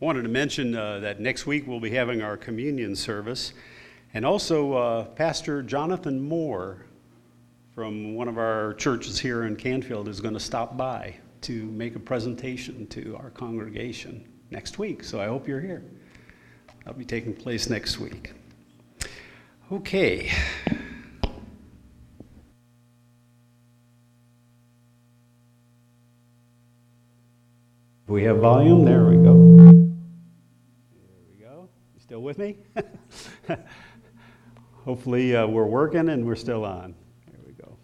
I wanted to mention uh, that next week we'll be having our communion service. And also, uh, Pastor Jonathan Moore from one of our churches here in Canfield is going to stop by to make a presentation to our congregation next week. So I hope you're here. That'll be taking place next week. Okay. We have volume. There we go. Still with me? Hopefully, uh, we're working and we're still on. There we go.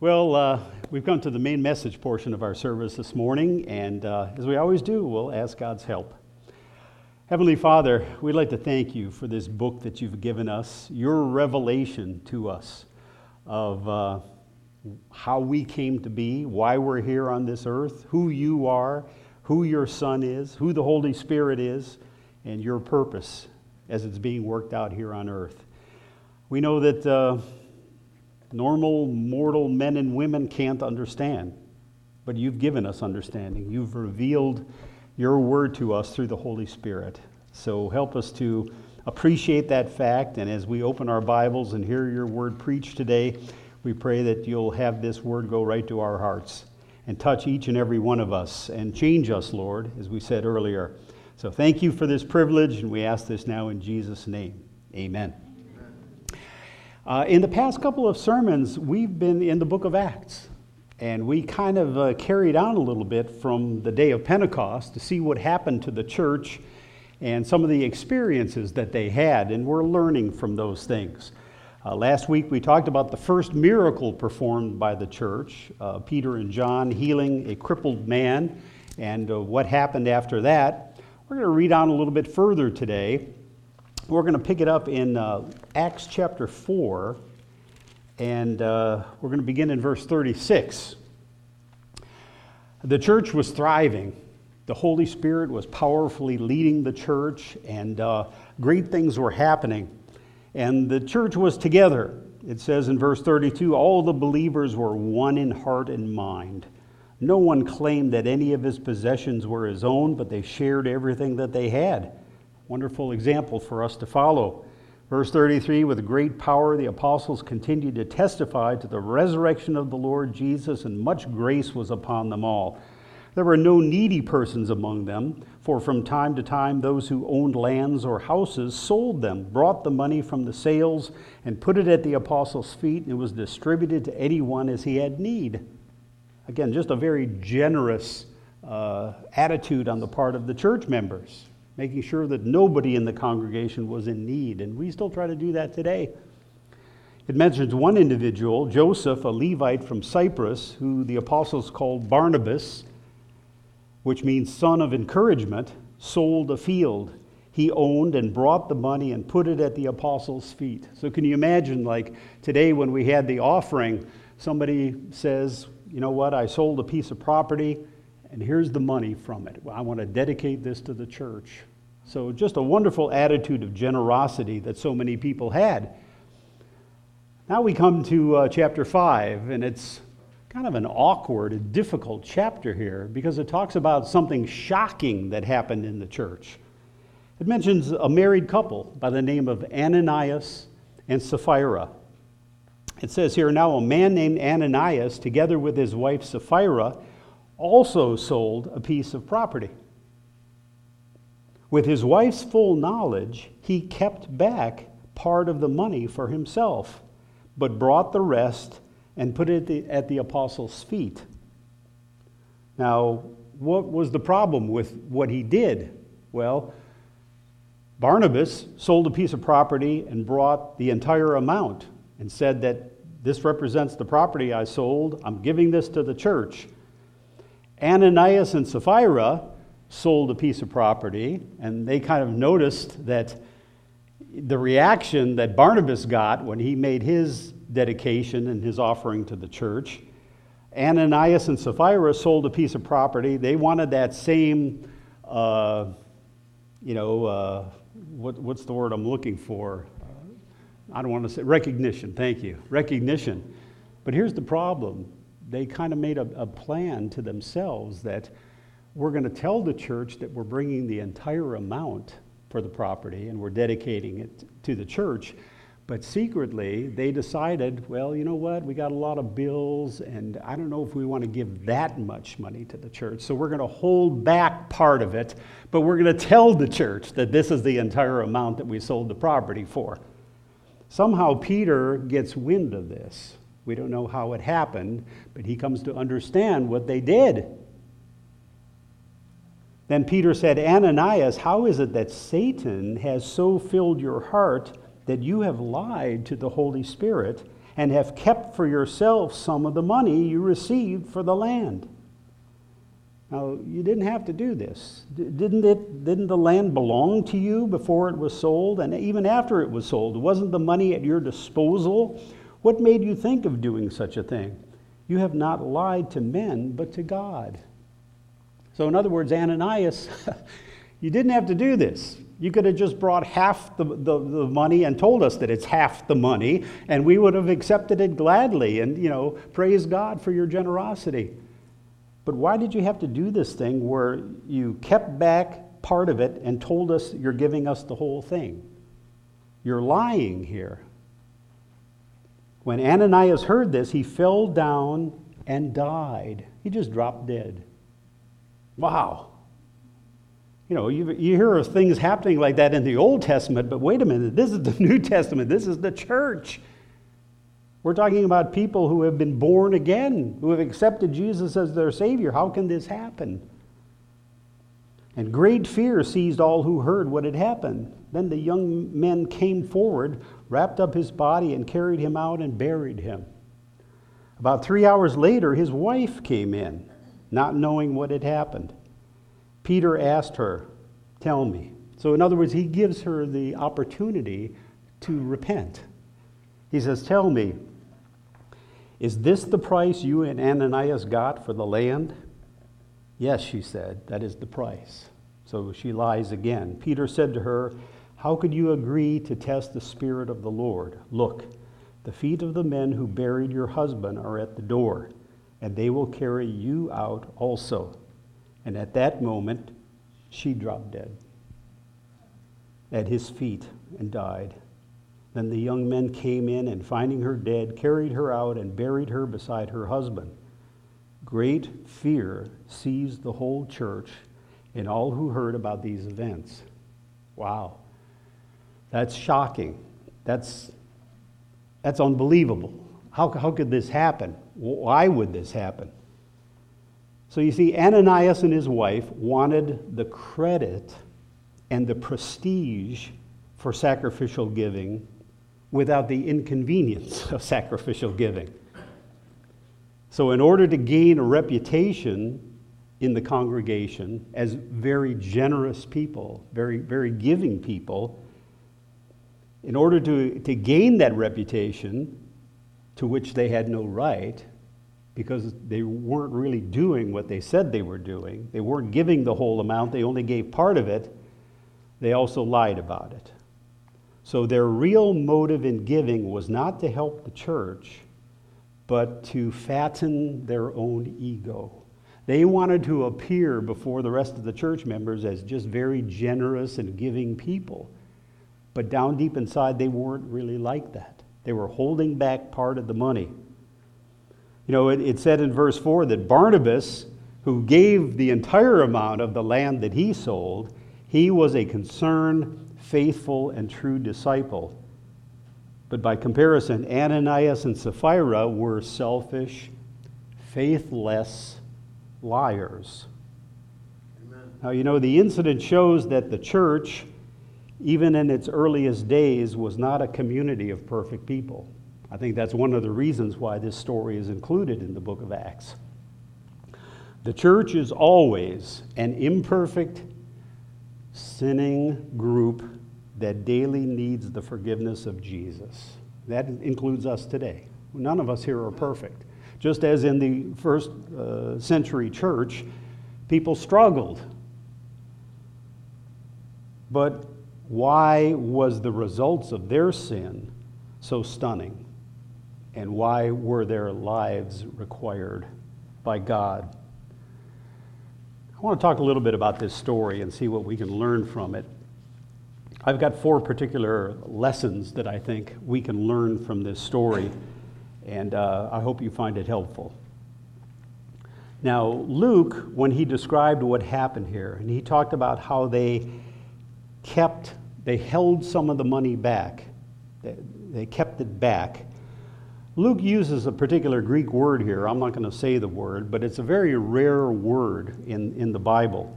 Well, uh, we've come to the main message portion of our service this morning, and uh, as we always do, we'll ask God's help. Heavenly Father, we'd like to thank you for this book that you've given us, your revelation to us of uh, how we came to be, why we're here on this earth, who you are, who your Son is, who the Holy Spirit is, and your purpose as it's being worked out here on earth. We know that uh, normal mortal men and women can't understand, but you've given us understanding. You've revealed your word to us through the Holy Spirit. So help us to appreciate that fact, and as we open our Bibles and hear your word preached today, we pray that you'll have this word go right to our hearts and touch each and every one of us and change us, Lord, as we said earlier. So thank you for this privilege, and we ask this now in Jesus' name. Amen. Uh, in the past couple of sermons, we've been in the book of Acts, and we kind of uh, carried on a little bit from the day of Pentecost to see what happened to the church and some of the experiences that they had, and we're learning from those things. Uh, last week we talked about the first miracle performed by the church uh, Peter and John healing a crippled man, and uh, what happened after that. We're going to read on a little bit further today. We're going to pick it up in uh, Acts chapter 4, and uh, we're going to begin in verse 36. The church was thriving. The Holy Spirit was powerfully leading the church, and uh, great things were happening. And the church was together. It says in verse 32 all the believers were one in heart and mind. No one claimed that any of his possessions were his own, but they shared everything that they had. Wonderful example for us to follow. Verse 33 With great power, the apostles continued to testify to the resurrection of the Lord Jesus, and much grace was upon them all. There were no needy persons among them, for from time to time those who owned lands or houses sold them, brought the money from the sales, and put it at the apostles' feet, and it was distributed to anyone as he had need. Again, just a very generous uh, attitude on the part of the church members, making sure that nobody in the congregation was in need. And we still try to do that today. It mentions one individual, Joseph, a Levite from Cyprus, who the apostles called Barnabas which means son of encouragement, sold a field he owned and brought the money and put it at the apostles' feet. So, can you imagine, like today when we had the offering, somebody says, You know what, I sold a piece of property and here's the money from it. I want to dedicate this to the church. So, just a wonderful attitude of generosity that so many people had. Now we come to uh, chapter 5, and it's kind of an awkward and difficult chapter here because it talks about something shocking that happened in the church. It mentions a married couple by the name of Ananias and Sapphira. It says here now a man named Ananias, together with his wife Sapphira, also sold a piece of property. With his wife's full knowledge, he kept back part of the money for himself, but brought the rest and put it at the, apostles' feet. Now, what was the problem with what he did? Well, Barnabas sold a piece of property and brought the entire amount and said that this represents the property I sold. I'm giving this to the church. Ananias and Sapphira sold a piece of property, and they kind of noticed that the reaction that Barnabas got when he made his dedication and his offering to the church. Ananias and Sapphira sold a piece of property. They wanted that same, uh, you know, uh, what, what's the word I'm looking for? I don't want to say recognition. Thank you. Recognition. But here's the problem they kind of made a, a plan to themselves that we're going to tell the church that we're bringing the entire amount for the property and we're dedicating it to the church. But secretly, they decided, well, you know what? We got a lot of bills, and I don't know if we want to give that much money to the church. So we're going to hold back part of it, but we're going to tell the church that this is the entire amount that we sold the property for. Somehow, Peter gets wind of this. We don't know how it happened, but he comes to understand what they did. Then Peter said, Ananias, how is it that Satan has so filled your heart that you have lied to the Holy Spirit and have kept for yourself some of the money you received for the land? Now, you didn't have to do this. Didn't, it, didn't the land belong to you before it was sold? And even after it was sold, wasn't the money at your disposal? What made you think of doing such a thing? You have not lied to men, but to God. So, in other words, Ananias, you didn't have to do this. You could have just brought half the, the, the, money and told us that it's half the money, and we would have accepted it gladly and, you know, praise God for your generosity. But why did you have to do this thing where you kept back part of it and told us you're giving us the whole thing? You're lying here. When Ananias heard this, he fell down and died. He just dropped dead. Wow. You know, you, you hear of things happening like that in the Old Testament, but wait a minute, this is the New Testament, this is the church. We're talking about people who have been born again, who have accepted Jesus as their Savior. How can this happen? And great fear seized all who heard what had happened. Then the young men came forward, wrapped up his body, and carried him out and buried him. About three hours later, his wife came in, not knowing what had happened. Peter asked her, Tell me. So, in other words, he gives her the opportunity to repent. He says, Tell me, is this the price you and Ananias got for the land? Yes, she said, that is the price. So she lies again. Peter said to her, How could you agree to test the Spirit of the Lord? Look, the feet of the men who buried your husband are at the door, and they will carry you out also. And at that moment, she dropped dead at his feet and died. Then the young men came in and, finding her dead, carried her out and buried her beside her husband. Great fear seized the whole church and all who heard about these events. Wow. That's shocking. That's, that's unbelievable. How, how could this happen? Why would this happen? So you see, Ananias and his wife wanted the credit and the prestige for sacrificial giving without the inconvenience of sacrificial giving. So, in order to gain a reputation in the congregation as very generous people, very, very giving people, in order to, to gain that reputation to which they had no right, because they weren't really doing what they said they were doing. They weren't giving the whole amount, they only gave part of it. They also lied about it. So their real motive in giving was not to help the church, but to fatten their own ego. They wanted to appear before the rest of the church members as just very generous and giving people. But down deep inside, they weren't really like that. They were holding back part of the money. You know, it, it said in verse 4 that Barnabas, who gave the entire amount of the land that he sold, he was a concerned, faithful, and true disciple. But by comparison, Ananias and Sapphira were selfish, faithless liars. Amen. Now, you know, the incident shows that the church, even in its earliest days, was not a community of perfect people. I think that's one of the reasons why this story is included in the book of Acts. The church is always an imperfect, sinning group that daily needs the forgiveness of Jesus. That includes us today. None of us here are perfect. Just as in the first uh, century church, people struggled. But why was the results of their sin so stunning? And why were their lives required by God? I want to talk a little bit about this story and see what we can learn from it. I've got four particular lessons that I think we can learn from this story, and uh, I hope you find it helpful. Now, Luke, when he described what happened here, and he talked about how they kept, they held some of the money back, they, they kept it back. Luke uses a particular Greek word here. I'm not going to say the word, but it's a very rare word in, in the Bible.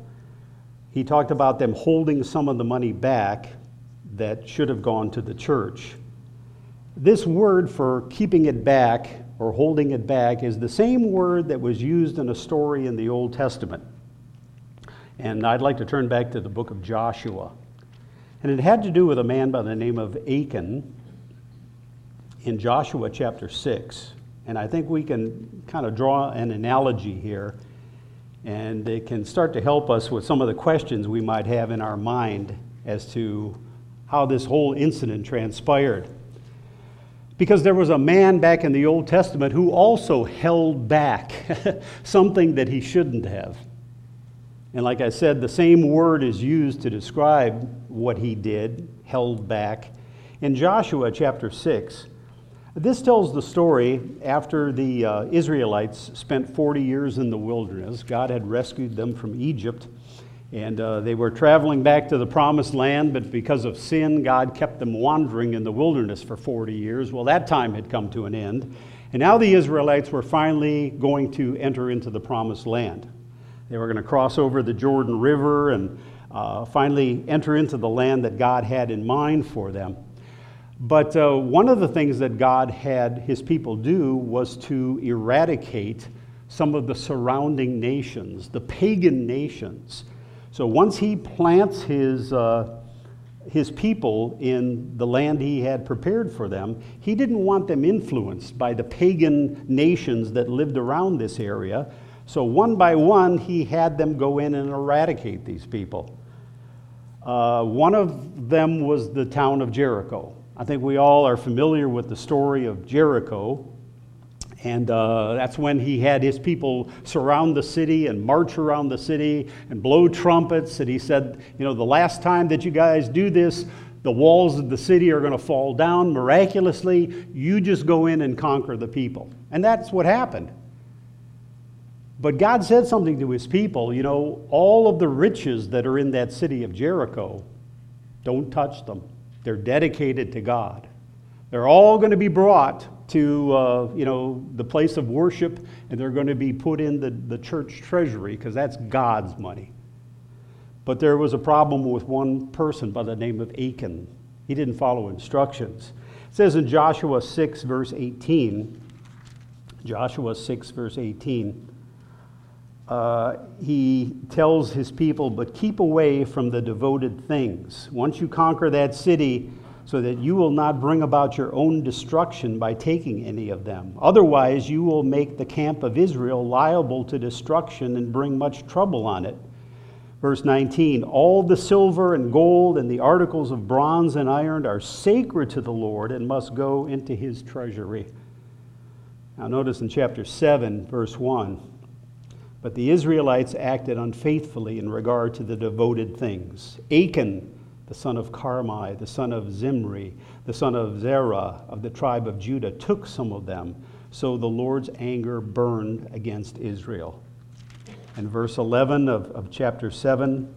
He talked about them holding some of the money back that should have gone to the church. This word for keeping it back or holding it back is the same word that was used in a story in the Old Testament. And I'd like to turn back to the book of Joshua. And it had to do with a man by the name of Achan in Joshua chapter 6. And I think we can kind of draw an analogy here, and it can start to help us with some of the questions we might have in our mind as to how this whole incident transpired. Because there was a man back in the Old Testament who also held back something that he shouldn't have. And like I said, the same word is used to describe what he did, held back. In Joshua chapter 6, this tells the story after the uh, Israelites spent 40 years in the wilderness. God had rescued them from Egypt and uh, they were traveling back to the promised land, but because of sin, God kept them wandering in the wilderness for 40 years. Well, that time had come to an end. And now the Israelites were finally going to enter into the promised land. They were going to cross over the Jordan River and uh, finally enter into the land that God had in mind for them. But uh, one of the things that God had his people do was to eradicate some of the surrounding nations, the pagan nations so once he plants his, uh, his people in the land he had prepared for them, he didn't want them influenced by the pagan nations that lived around this area. So one by one, he had them go in and eradicate these people. Uh, one of them was the town of Jericho. I think we all are familiar with the story of Jericho. And uh, that's when he had his people surround the city and march around the city and blow trumpets. And he said, You know, the last time that you guys do this, the walls of the city are going to fall down miraculously. You just go in and conquer the people. And that's what happened. But God said something to his people you know, all of the riches that are in that city of Jericho, don't touch them. They're dedicated to God. They're all going to be brought to uh, you know the place of worship and they're going to be put in the, the church treasury because that's god's money. But there was a problem with one person by the name of achan. He didn't follow instructions. It says in joshua 6 verse 18 joshua 6 verse 18 uh, he tells his people but keep away from the devoted things once you conquer that city so that you will not bring about your own destruction by taking any of them. Otherwise, you will make the camp of Israel liable to destruction and bring much trouble on it. Verse 19 All the silver and gold and the articles of bronze and iron are sacred to the Lord and must go into his treasury. Now, notice in chapter 7, verse 1 But the Israelites acted unfaithfully in regard to the devoted things. Achan, the son of Carmi, the son of Zimri, the son of Zerah of the tribe of Judah, took some of them. So the Lord's anger burned against Israel. And verse 11 of, of chapter 7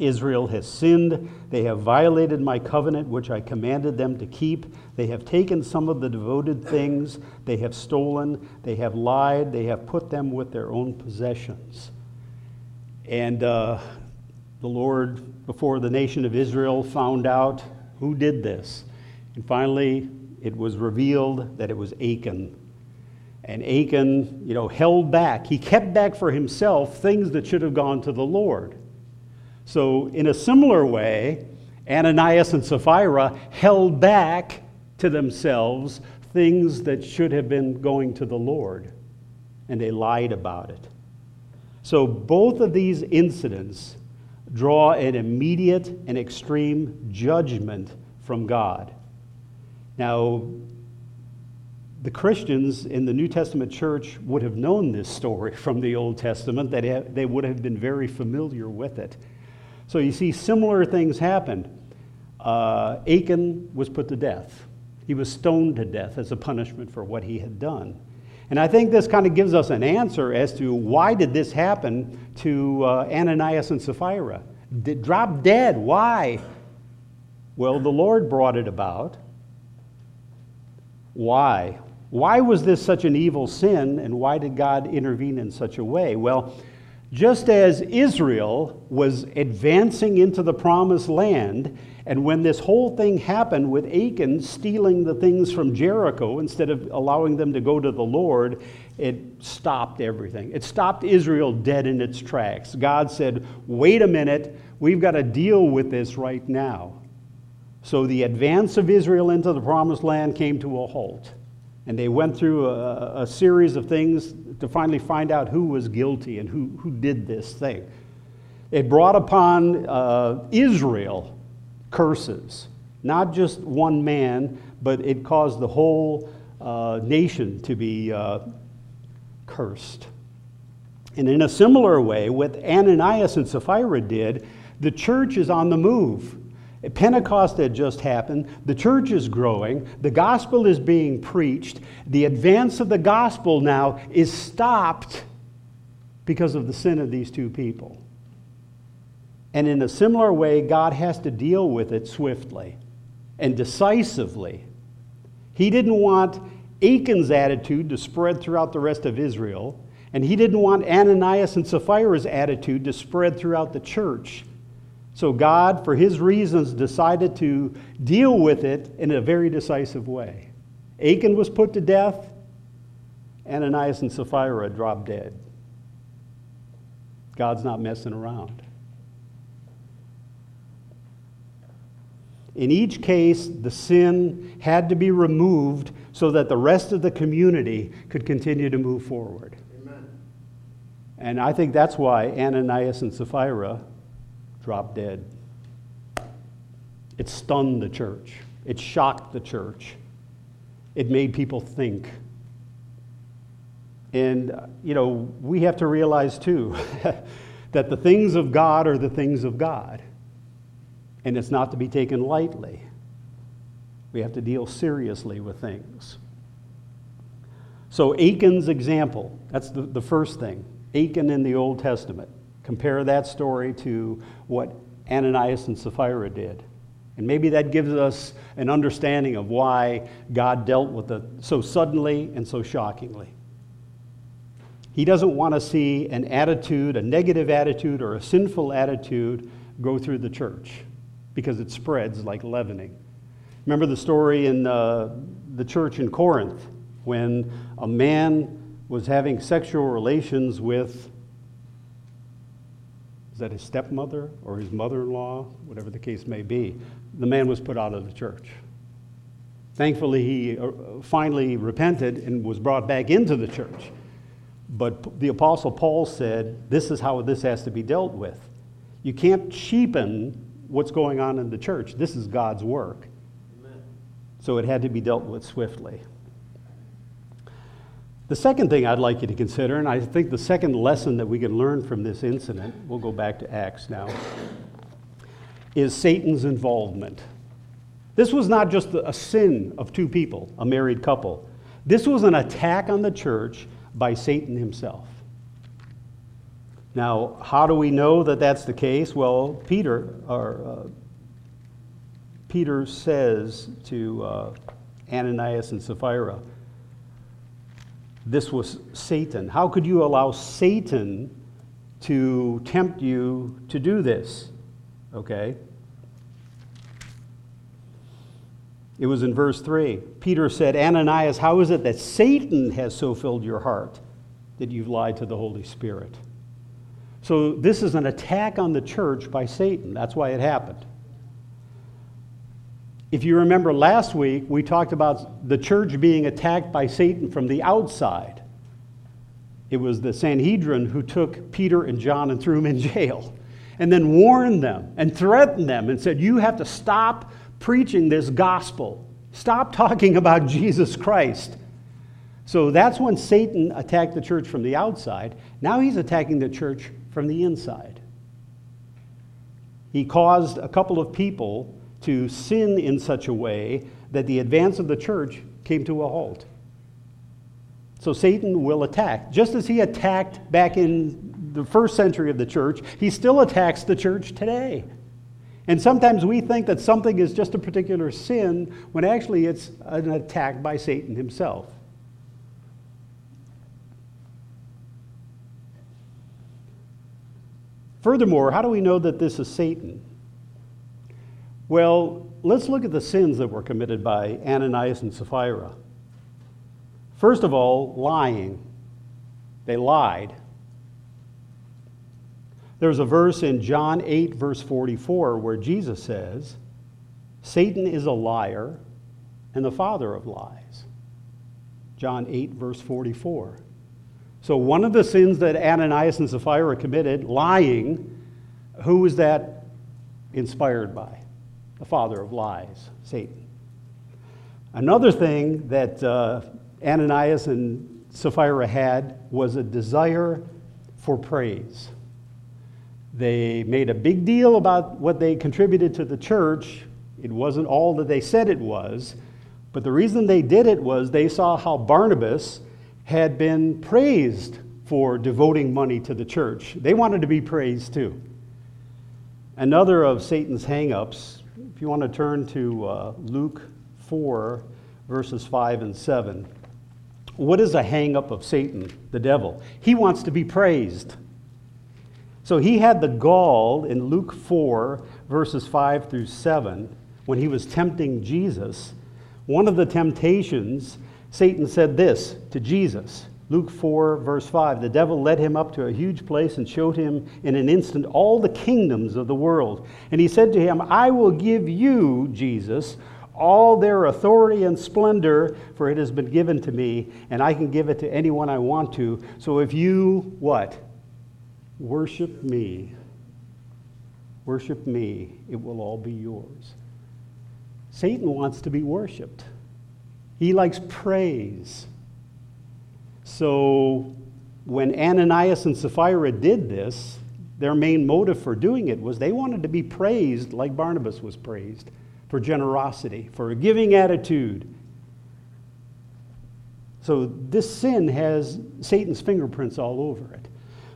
Israel has sinned. They have violated my covenant, which I commanded them to keep. They have taken some of the devoted things. They have stolen. They have lied. They have put them with their own possessions. And uh, the Lord, before the nation of Israel found out who did this. And finally, it was revealed that it was Achan. And Achan, you know, held back. He kept back for himself things that should have gone to the Lord. So, in a similar way, Ananias and Sapphira held back to themselves things that should have been going to the Lord, and they lied about it. So, both of these incidents draw an immediate and extreme judgment from God. Now, the Christians in the New Testament church would have known this story from the Old Testament, that they would have been very familiar with it. So you see, similar things happened. Uh, Achan was put to death, he was stoned to death as a punishment for what he had done. And I think this kind of gives us an answer as to why did this happen to uh, Ananias and Sapphira? Did, drop dead. Why? Well, the Lord brought it about. Why? Why was this such an evil sin, and why did God intervene in such a way? Well, just as Israel was advancing into the promised land, and when this whole thing happened with Achan stealing the things from Jericho instead of allowing them to go to the Lord, it stopped everything. It stopped Israel dead in its tracks. God said, Wait a minute, we've got to deal with this right now. So the advance of Israel into the promised land came to a halt. And they went through a, a series of things to finally find out who was guilty and who, who did this thing. It brought upon uh, Israel curses. Not just one man, but it caused the whole uh, nation to be uh, cursed. And in a similar way, what Ananias and Sapphira did, the church is on the move. Pentecost had just happened. The church is growing. The gospel is being preached. The advance of the gospel now is stopped because of the sin of these two people. And in a similar way, God has to deal with it swiftly and decisively. He didn't want Achan's attitude to spread throughout the rest of Israel, and he didn't want Ananias and Sapphira's attitude to spread throughout the church. So God, for his reasons, decided to deal with it in a very decisive way. Achan was put to death, Ananias and Sapphira dropped dead. God's not messing around. In each case, the sin had to be removed so that the rest of the community could continue to move forward. Amen. And I think that's why Ananias and Sapphira dropped dead. It stunned the church, it shocked the church, it made people think. And, uh, you know, we have to realize too that the things of God are the things of God and it's not to be taken lightly. We have to deal seriously with things. So, Achan's example, that's the, the first thing. Achan in the Old Testament. Compare that story to what Ananias and Sapphira did. And maybe that gives us an understanding of why God dealt with it so suddenly and so shockingly. He doesn't want to see an attitude, a negative attitude, or a sinful attitude go through the church because it spreads like leavening. Remember the story in uh, the church in Corinth when a man was having sexual relations with, is that his stepmother or his mother in law? Whatever the case may be. The man was put out of the church. Thankfully, he uh, finally repented and was brought back into the church. But the Apostle Paul said, This is how this has to be dealt with. You can't cheapen what's going on in the church. This is God's work. Amen. So it had to be dealt with swiftly. The second thing I'd like you to consider, and I think the second lesson that we can learn from this incident, we'll go back to Acts now, is Satan's involvement. This was not just a sin of two people, a married couple. This was an attack on the church by Satan himself. Now, how do we know that that's the case? Well, Peter, or, uh, Peter says to uh, Ananias and Sapphira, this was Satan. How could you allow Satan to tempt you to do this? Okay? It was in verse 3. Peter said, Ananias, how is it that Satan has so filled your heart that you've lied to the Holy Spirit? So, this is an attack on the church by Satan. That's why it happened. If you remember last week, we talked about the church being attacked by Satan from the outside. It was the Sanhedrin who took Peter and John and threw them in jail and then warned them and threatened them and said, You have to stop preaching this gospel. Stop talking about Jesus Christ. So that's when Satan attacked the church from the outside. Now he's attacking the church from the inside. He caused a couple of people to sin in such a way that the advance of the church came to a halt. So Satan will attack. Just as he attacked back in the first century of the church, he still attacks the church today. And sometimes we think that something is just a particular sin when actually it's an attack by Satan himself. Furthermore, how do we know that this is Satan? Well, let's look at the sins that were committed by Ananias and Sapphira. First of all, lying. They lied. There's a verse in John 8, verse 44, where Jesus says, Satan is a liar and the father of lies. John 8, verse 44. So, one of the sins that Ananias and Sapphira committed, lying, who was that inspired by? The father of lies, Satan. Another thing that uh, Ananias and Sapphira had was a desire for praise. They made a big deal about what they contributed to the church. It wasn't all that they said it was, but the reason they did it was they saw how Barnabas had been praised for devoting money to the church. They wanted to be praised too. Another of Satan's hangups, if you want to turn to uh, Luke 4, verses 5 and 7. What is a hangup of Satan, the devil? He wants to be praised. So he had the gall in Luke 4, verses 5 through 7, when he was tempting Jesus. One of the temptations Satan said this to Jesus. Luke 4, verse 5 The devil led him up to a huge place and showed him in an instant all the kingdoms of the world. And he said to him, I will give you, Jesus, all their authority and splendor, for it has been given to me, and I can give it to anyone I want to. So if you, what? Worship me. Worship me, it will all be yours. Satan wants to be worshiped. He likes praise. So when Ananias and Sapphira did this, their main motive for doing it was they wanted to be praised like Barnabas was praised for generosity, for a giving attitude. So this sin has Satan's fingerprints all over it.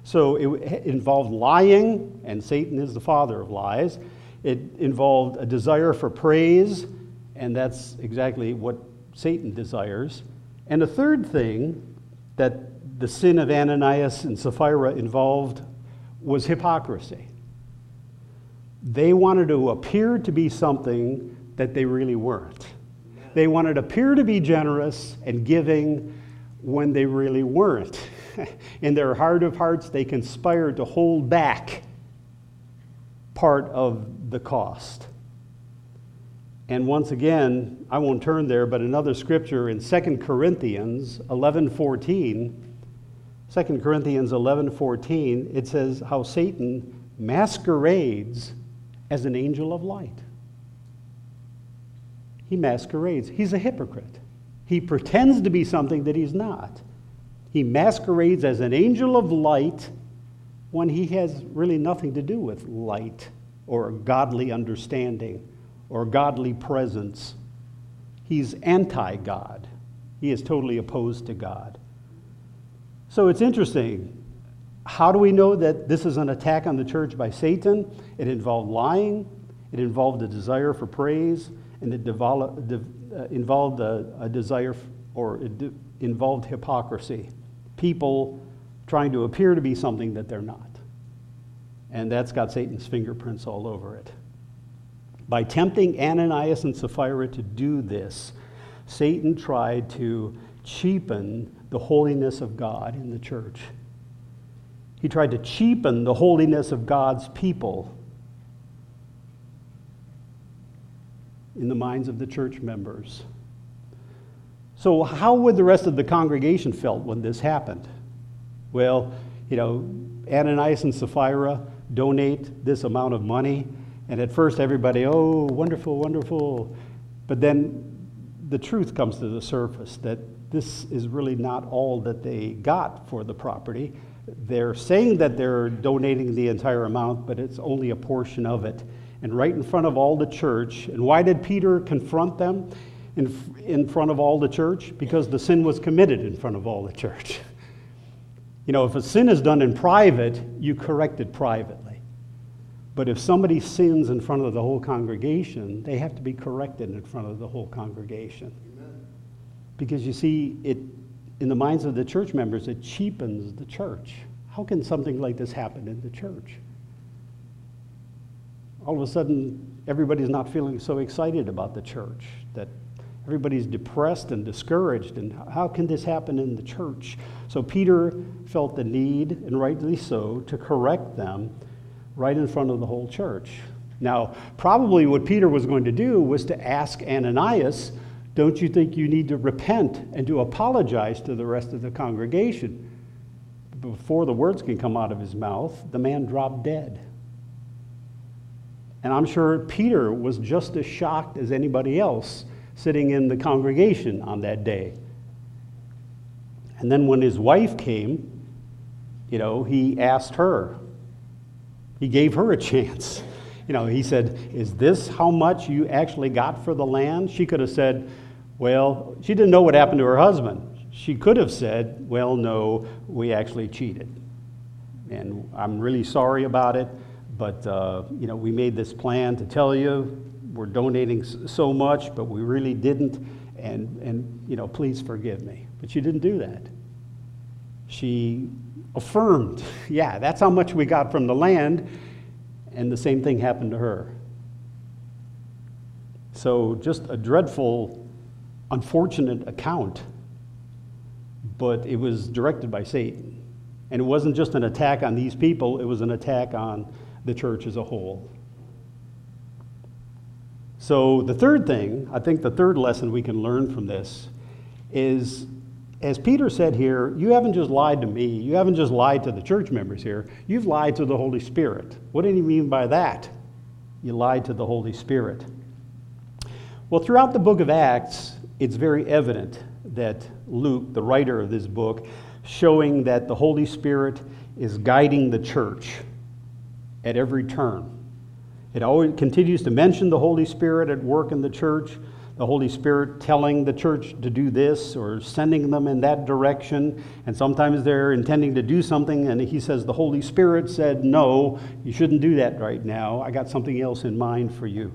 So it involved lying, and Satan is the father of lies. It involved a desire for praise, and that's exactly what Satan desires. And a third thing that the sin of Ananias and Sapphira involved was hypocrisy. They wanted to appear to be something that they really weren't. They wanted to appear to be generous and giving when they really weren't. In their heart of hearts, they conspired to hold back part of the cost. And once again, I won't turn there, but another scripture in 2 Corinthians 11:14, 2 Corinthians 11:14, it says how Satan masquerades as an angel of light. He masquerades. He's a hypocrite. He pretends to be something that he's not. He masquerades as an angel of light when he has really nothing to do with light or godly understanding or godly presence. He's anti God, he is totally opposed to God. So it's interesting. How do we know that this is an attack on the church by Satan? It involved lying, it involved a desire for praise, and it uh, involved a, a desire or it de- involved hypocrisy. People trying to appear to be something that they're not. And that's got Satan's fingerprints all over it. By tempting Ananias and Sapphira to do this, Satan tried to cheapen the holiness of God in the church. He tried to cheapen the holiness of God's people in the minds of the church members. So, how would the rest of the congregation felt when this happened? Well, you know, Ananias and Sapphira donate this amount of money and at first, everybody, oh, wonderful, wonderful. But then the truth comes to the surface that this is really not all that they got for the property. They're saying that they're donating the entire amount, but it's only a portion of it. And right in front of all the church. And why did Peter confront them in, in front of all the church? Because the sin was committed in front of all the church. You know, if a sin is done in private, you correct it privately. But if somebody sins in front of the whole congregation, they have to be corrected in front of the whole congregation. Amen. Because you see, it, in the minds of the church members, it cheapens the church. How can something like this happen in the church? All of a sudden, everybody's not feeling so excited about the church, that everybody's depressed and discouraged, and how can this happen in the church? So Peter felt the need, and rightly so, to correct them right in front of the whole church. Now, probably what Peter was going to do was to ask Ananias, Don't you think you need to repent and to apologize to the rest of the congregation? Before the words can come out of his mouth, the man dropped dead. And I'm sure Peter was just as shocked as anybody else sitting in the congregation on that day. And then when his wife came, you know, he asked her. He gave her a chance. You know, he said, Is this how much you actually got for the land? She could have said, Well, she didn't know what happened to her husband. She could have said, Well, no, we actually cheated. And I'm really sorry about it, but, uh, you know, we made this plan to tell you we're donating so much, but we really didn't. And, and, you know, please forgive me. But she didn't do that. She affirmed, yeah, that's how much we got from the land. And the same thing happened to her. So, just a dreadful, unfortunate account, but it was directed by Satan. And it wasn't just an attack on these people, it was an attack on the church as a whole. So, the third thing, I think the third lesson we can learn from this is as Peter said here, you haven't just lied to me, you haven't just lied to the church members here, you've lied to the Holy Spirit. What did he mean by that? You lied to the Holy Spirit. Well, throughout the book of Acts, it's very evident that Luke, the writer of this book, showing that the Holy Spirit is guiding the church at every turn. It always continues to mention the Holy Spirit at work in the church, the Holy Spirit telling the church to do this or sending them in that direction. And sometimes they're intending to do something, and he says, The Holy Spirit said, No, you shouldn't do that right now. I got something else in mind for you.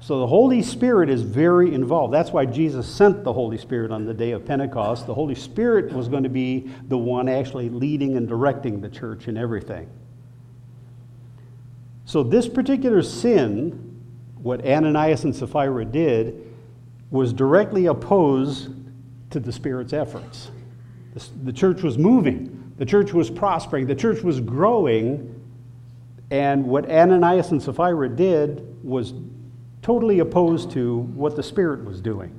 So the Holy Spirit is very involved. That's why Jesus sent the Holy Spirit on the day of Pentecost. The Holy Spirit was going to be the one actually leading and directing the church in everything. So, this particular sin, what Ananias and Sapphira did, was directly opposed to the Spirit's efforts. The church was moving, the church was prospering, the church was growing, and what Ananias and Sapphira did was totally opposed to what the Spirit was doing.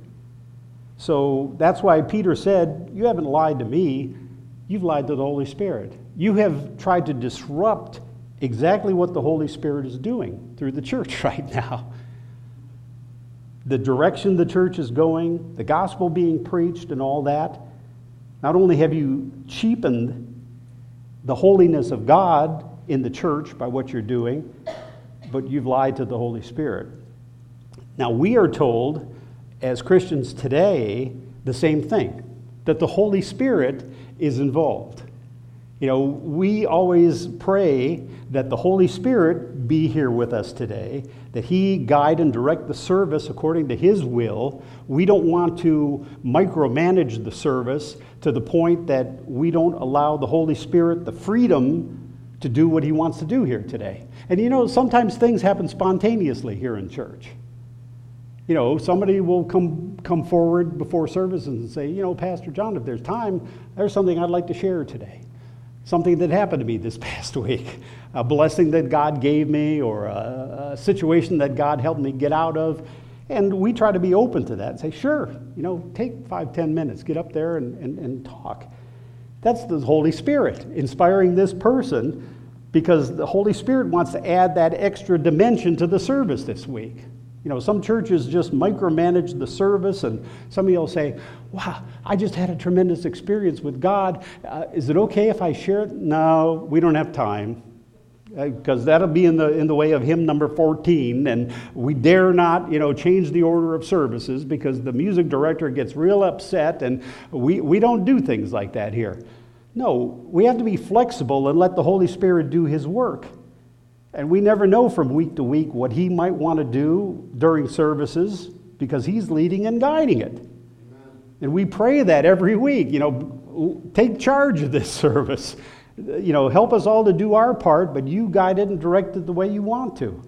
So that's why Peter said, You haven't lied to me, you've lied to the Holy Spirit. You have tried to disrupt exactly what the Holy Spirit is doing through the church right now. The direction the church is going, the gospel being preached, and all that. Not only have you cheapened the holiness of God in the church by what you're doing, but you've lied to the Holy Spirit. Now, we are told as Christians today the same thing that the Holy Spirit is involved. You know, we always pray that the Holy Spirit be here with us today, that He guide and direct the service according to His will. We don't want to micromanage the service to the point that we don't allow the Holy Spirit the freedom to do what He wants to do here today. And you know, sometimes things happen spontaneously here in church. You know, somebody will come, come forward before services and say, you know, Pastor John, if there's time, there's something I'd like to share today something that happened to me this past week, a blessing that God gave me, or a, a, situation that God helped me get out of. And we try to be open to that and say, sure, you know, take five, ten minutes, get up there and, and, and talk. That's the Holy Spirit inspiring this person because the Holy Spirit wants to add that extra dimension to the service this week. You know, some churches just micromanage the service, and some of you will say, Wow, I just had a tremendous experience with God. Uh, is it okay if I share it? No, we don't have time because uh, that'll be in the, in the way of hymn number 14 and we dare not you know change the order of services because the music director gets real upset and we, we don't do things like that here no we have to be flexible and let the holy spirit do his work and we never know from week to week what he might want to do during services because he's leading and guiding it Amen. and we pray that every week you know take charge of this service you know, help us all to do our part, but you guide it and direct it the way you want to.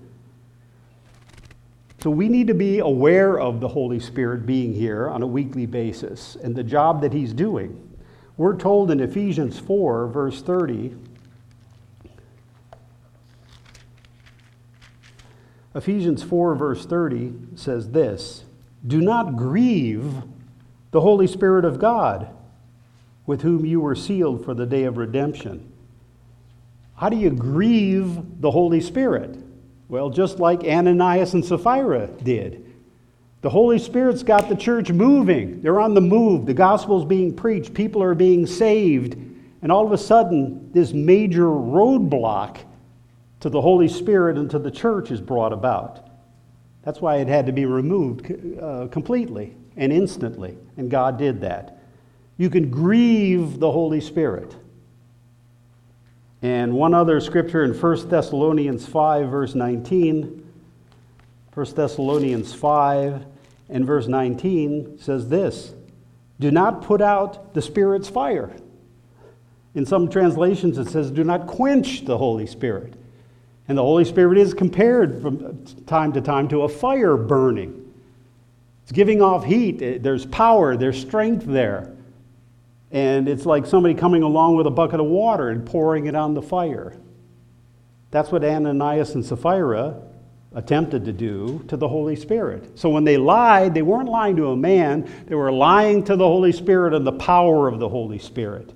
So we need to be aware of the Holy Spirit being here on a weekly basis and the job that He's doing. We're told in Ephesians 4, verse 30. Ephesians 4, verse 30 says this Do not grieve the Holy Spirit of God with whom you were sealed for the day of redemption. How do you grieve the Holy Spirit? Well, just like Ananias and Sapphira did. The Holy Spirit's got the church moving. They're on the move. The gospel's being preached. People are being saved. And all of a sudden, this major roadblock to the Holy Spirit and to the church is brought about. That's why it had to be removed uh, completely and instantly. And God did that you can grieve the Holy Spirit. And one other scripture in 1 Thessalonians 5, verse 19. 1 Thessalonians 5 and verse 19 says this Do not put out the Spirit's fire. In some translations, it says, Do not quench the Holy Spirit. And the Holy Spirit is compared from time to time to a fire burning. It's giving off heat, eh, there's power, there's strength there. And it's like somebody coming along with a bucket of water and pouring it on the fire. That's what Ananias and Sapphira attempted to do to the Holy Spirit. So when they lied, they weren't lying to a man, they were lying to the Holy Spirit and the power of the Holy Spirit.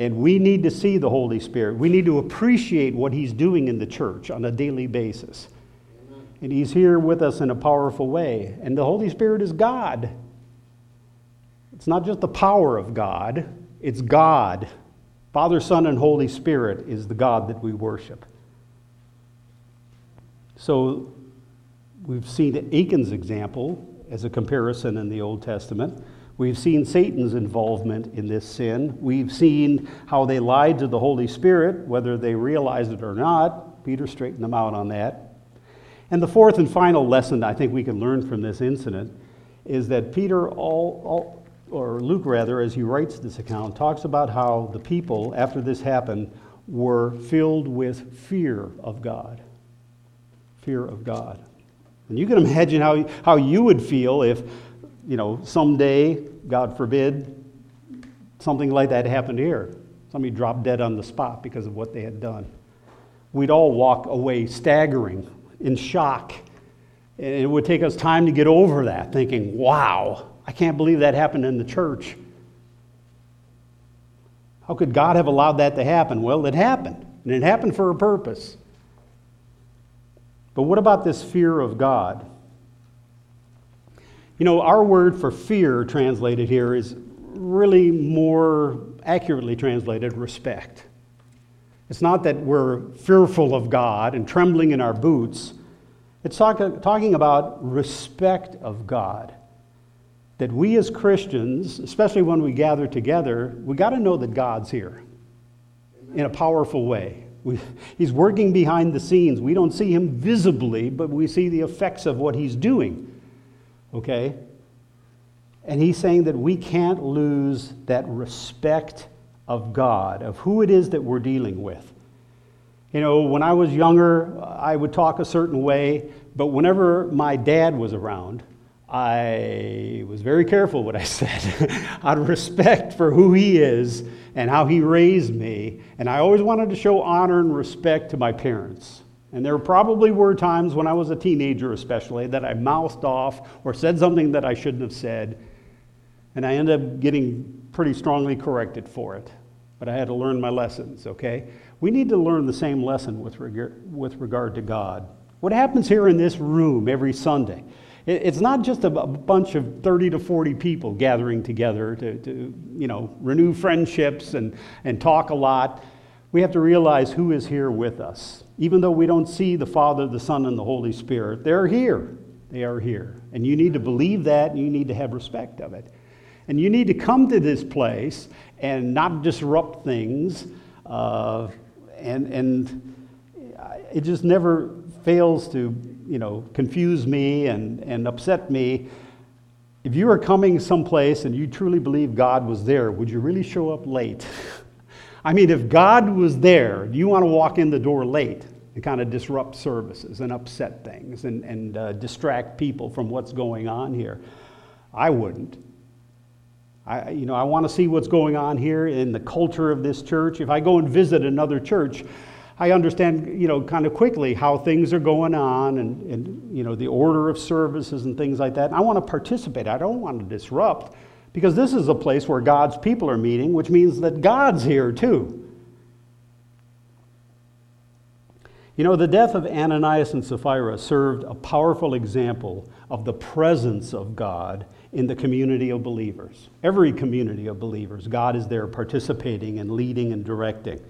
And we need to see the Holy Spirit. We need to appreciate what He's doing in the church on a daily basis. And He's here with us in a powerful way. And the Holy Spirit is God. It's not just the power of God, it's God. Father, Son, and Holy Spirit is the God that we worship. So we've seen Achan's example as a comparison in the Old Testament. We've seen Satan's involvement in this sin. We've seen how they lied to the Holy Spirit, whether they realized it or not. Peter straightened them out on that. And the fourth and final lesson I think we can learn from this incident is that Peter all, all or Luke rather, as he writes this account, talks about how the people, after this happened, were filled with fear of God. Fear of God. And you can imagine how, how you would feel if, you know, someday, God forbid, something like that happened here. Somebody dropped dead on the spot because of what they had done. We'd all walk away staggering, in shock. And it would take us time to get over that, thinking, wow, I can't believe that happened in the church. How could God have allowed that to happen? Well, it happened, and it happened for a purpose. But what about this fear of God? You know, our word for fear translated here is really more accurately translated respect. It's not that we're fearful of God and trembling in our boots. It's talk, talking about respect of God that we as Christians, especially when we gather together, we got to know that God's here in a powerful way. We, he's working behind the scenes. We don't see him visibly, but we see the effects of what he's doing. Okay? And he's saying that we can't lose that respect of God, of who it is that we're dealing with. You know, when I was younger, I would talk a certain way, but whenever my dad was around, I was very careful what I said out of respect for who he is and how he raised me. And I always wanted to show honor and respect to my parents. And there probably were times when I was a teenager, especially, that I mouthed off or said something that I shouldn't have said. And I ended up getting pretty strongly corrected for it. But I had to learn my lessons, okay? We need to learn the same lesson with regard, with regard to God. What happens here in this room every Sunday? It's not just a bunch of 30 to 40 people gathering together to, to, you know, renew friendships and, and talk a lot. We have to realize who is here with us. Even though we don't see the Father, the Son, and the Holy Spirit, they're here. They are here. And you need to believe that, and you need to have respect of it. And you need to come to this place and not disrupt things. Uh, and, and it just never fails to you know, confuse me and, and upset me. If you are coming someplace and you truly believe God was there, would you really show up late? I mean, if God was there, do you want to walk in the door late and kind of disrupt services and upset things and, and uh, distract people from what's going on here? I wouldn't. I, you know, I want to see what's going on here in the culture of this church. If I go and visit another church, I understand, you know, kind of quickly how things are going on and, and, you know, the order of services and things like that. And I want to participate. I don't want to disrupt because this is a place where God's people are meeting, which means that God's here too. You know, the death of Ananias and Sapphira served a powerful example of the presence of God in the community of believers. Every community of believers, God is there participating and leading and directing.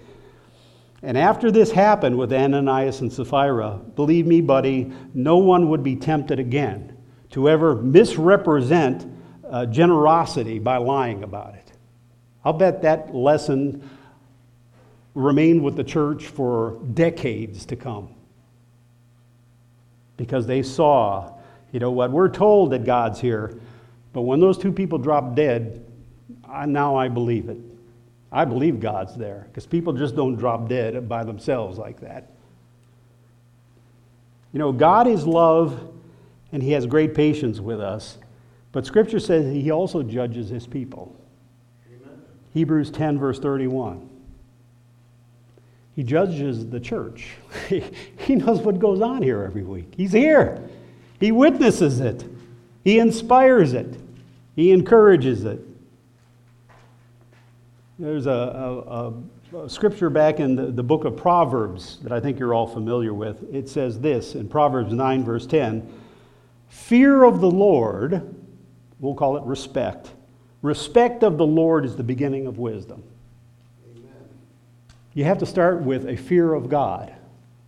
And after this happened with Ananias and Sapphira, believe me, buddy, no one would be tempted again to ever misrepresent uh, generosity by lying about it. I'll bet that lesson remained with the church for decades to come because they saw, you know what, we're told that God's here, but when those two people dropped dead, I, now I believe it. I believe God's there because people just don't drop dead by themselves like that. You know, God is love and He has great patience with us, but Scripture says He also judges His people. Amen. Hebrews 10, verse 31. He judges the church. he knows what goes on here every week. He's here. He witnesses it. He inspires it. He encourages it. There's a, a, a, scripture back in the, the book of Proverbs that I think you're all familiar with. It says this in Proverbs 9, verse 10 Fear of the Lord, we'll call it respect. Respect of the Lord is the beginning of wisdom. Amen. You have to start with a fear of God.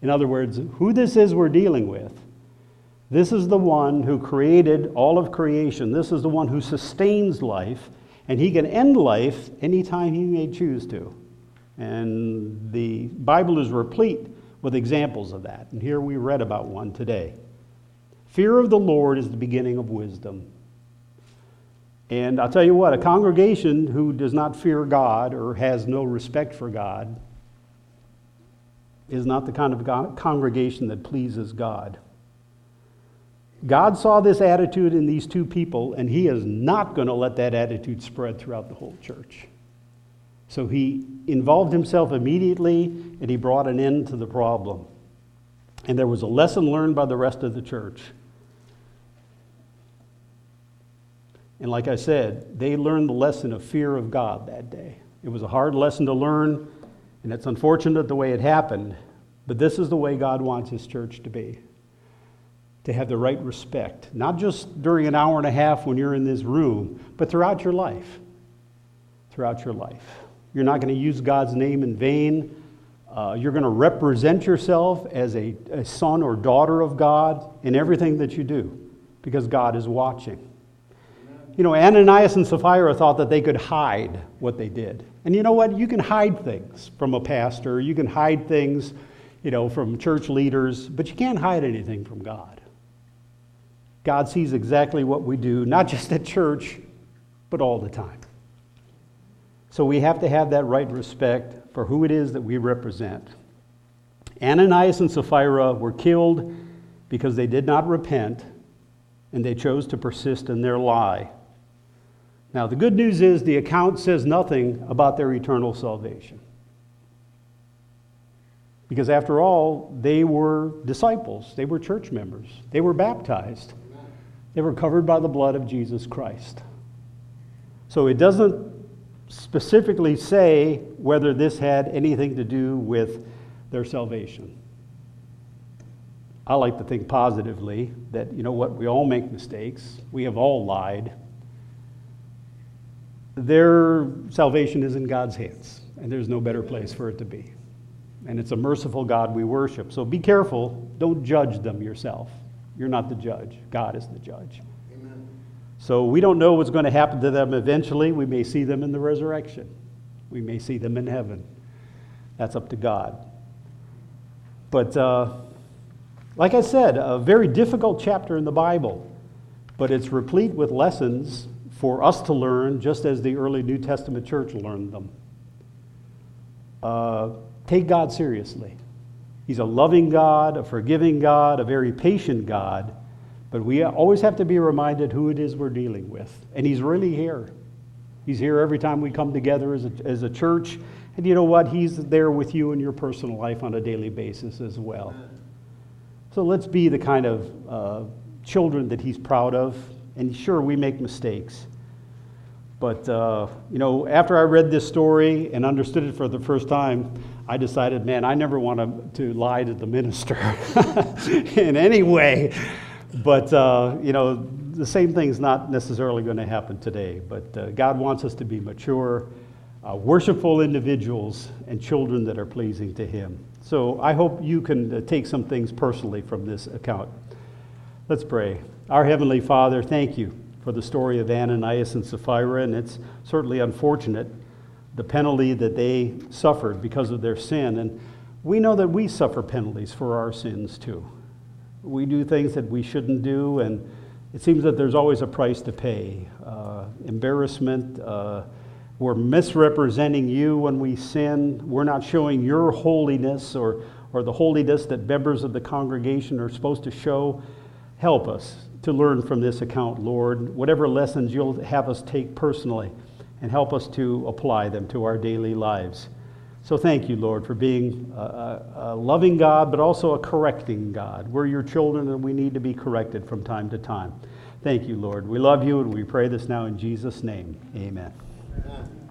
In other words, who this is we're dealing with. This is the one who created all of creation. This is the one who sustains life and he can end life anytime he may choose to. And the Bible is replete with examples of that. And here we read about one today. Fear of the Lord is the beginning of wisdom. And I'll tell you what, a congregation who does not fear God or has no respect for God is not the kind of congregation that pleases God. God saw this attitude in these two people, and He is not going to let that attitude spread throughout the whole church. So He involved Himself immediately, and He brought an end to the problem. And there was a lesson learned by the rest of the church. And like I said, they learned the lesson of fear of God that day. It was a hard lesson to learn, and it's unfortunate the way it happened, but this is the way God wants His church to be to have the right respect, not just during an hour and a half when you're in this room, but throughout your life. Throughout your life. You're not going to use God's name in vain. Uh, you're going to represent yourself as a, a son or daughter of God in everything that you do because God is watching. You know, Ananias and Sapphira thought that they could hide what they did. And you know what? You can hide things from a pastor, you can hide things, you know, from church leaders, but you can't hide anything from God. God sees exactly what we do, not just at church, but all the time. So we have to have that right respect for who it is that we represent. Ananias and Sapphira were killed because they did not repent and they chose to persist in their lie. Now, the good news is the account says nothing about their eternal salvation. Because after all, they were disciples, they were church members, they were baptized. They were covered by the blood of Jesus Christ. So it doesn't specifically say whether this had anything to do with their salvation. I like to think positively that, you know what, we all make mistakes. We have all lied. Their salvation is in God's hands, and there's no better place for it to be. And it's a merciful God we worship. So be careful. Don't judge them yourself. You're not the judge, God is the judge. Amen. So we don't know what's going to happen to them eventually. We may see them in the resurrection, we may see them in heaven. That's up to God. But uh, like I said, a very difficult chapter in the Bible, but it's replete with lessons for us to learn just as the early New Testament church learned them. Uh, take God seriously. He's a loving God, a forgiving God, a very patient God, but we always have to be reminded who it is we're dealing with. And He's really here. He's here every time we come together as a, as a church. And you know what? He's there with you in your personal life on a daily basis as well. So let's be the kind of uh, children that He's proud of. And sure, we make mistakes. But, uh, you know, after I read this story and understood it for the first time, I decided, man, I never want to, to lie to the minister in any way. But, uh, you know, the same thing's not necessarily going to happen today. But uh, God wants us to be mature, uh, worshipful individuals, and children that are pleasing to Him. So I hope you can uh, take some things personally from this account. Let's pray. Our Heavenly Father, thank you for the story of Ananias and Sapphira, and it's certainly unfortunate the penalty that they suffered because of their sin. And we know that we suffer penalties for our sins too. We do things that we shouldn't do, and it seems that there's always a price to pay uh, embarrassment. Uh, we're misrepresenting you when we sin. We're not showing your holiness or, or the holiness that members of the congregation are supposed to show. Help us to learn from this account, Lord, whatever lessons you'll have us take personally, and help us to apply them to our daily lives. So thank you, Lord, for being a, a, loving God, but also a correcting God. We're your children, and we need to be corrected from time to time. Thank you, Lord. We love you, and we pray this now in Jesus' name. Amen. Amen.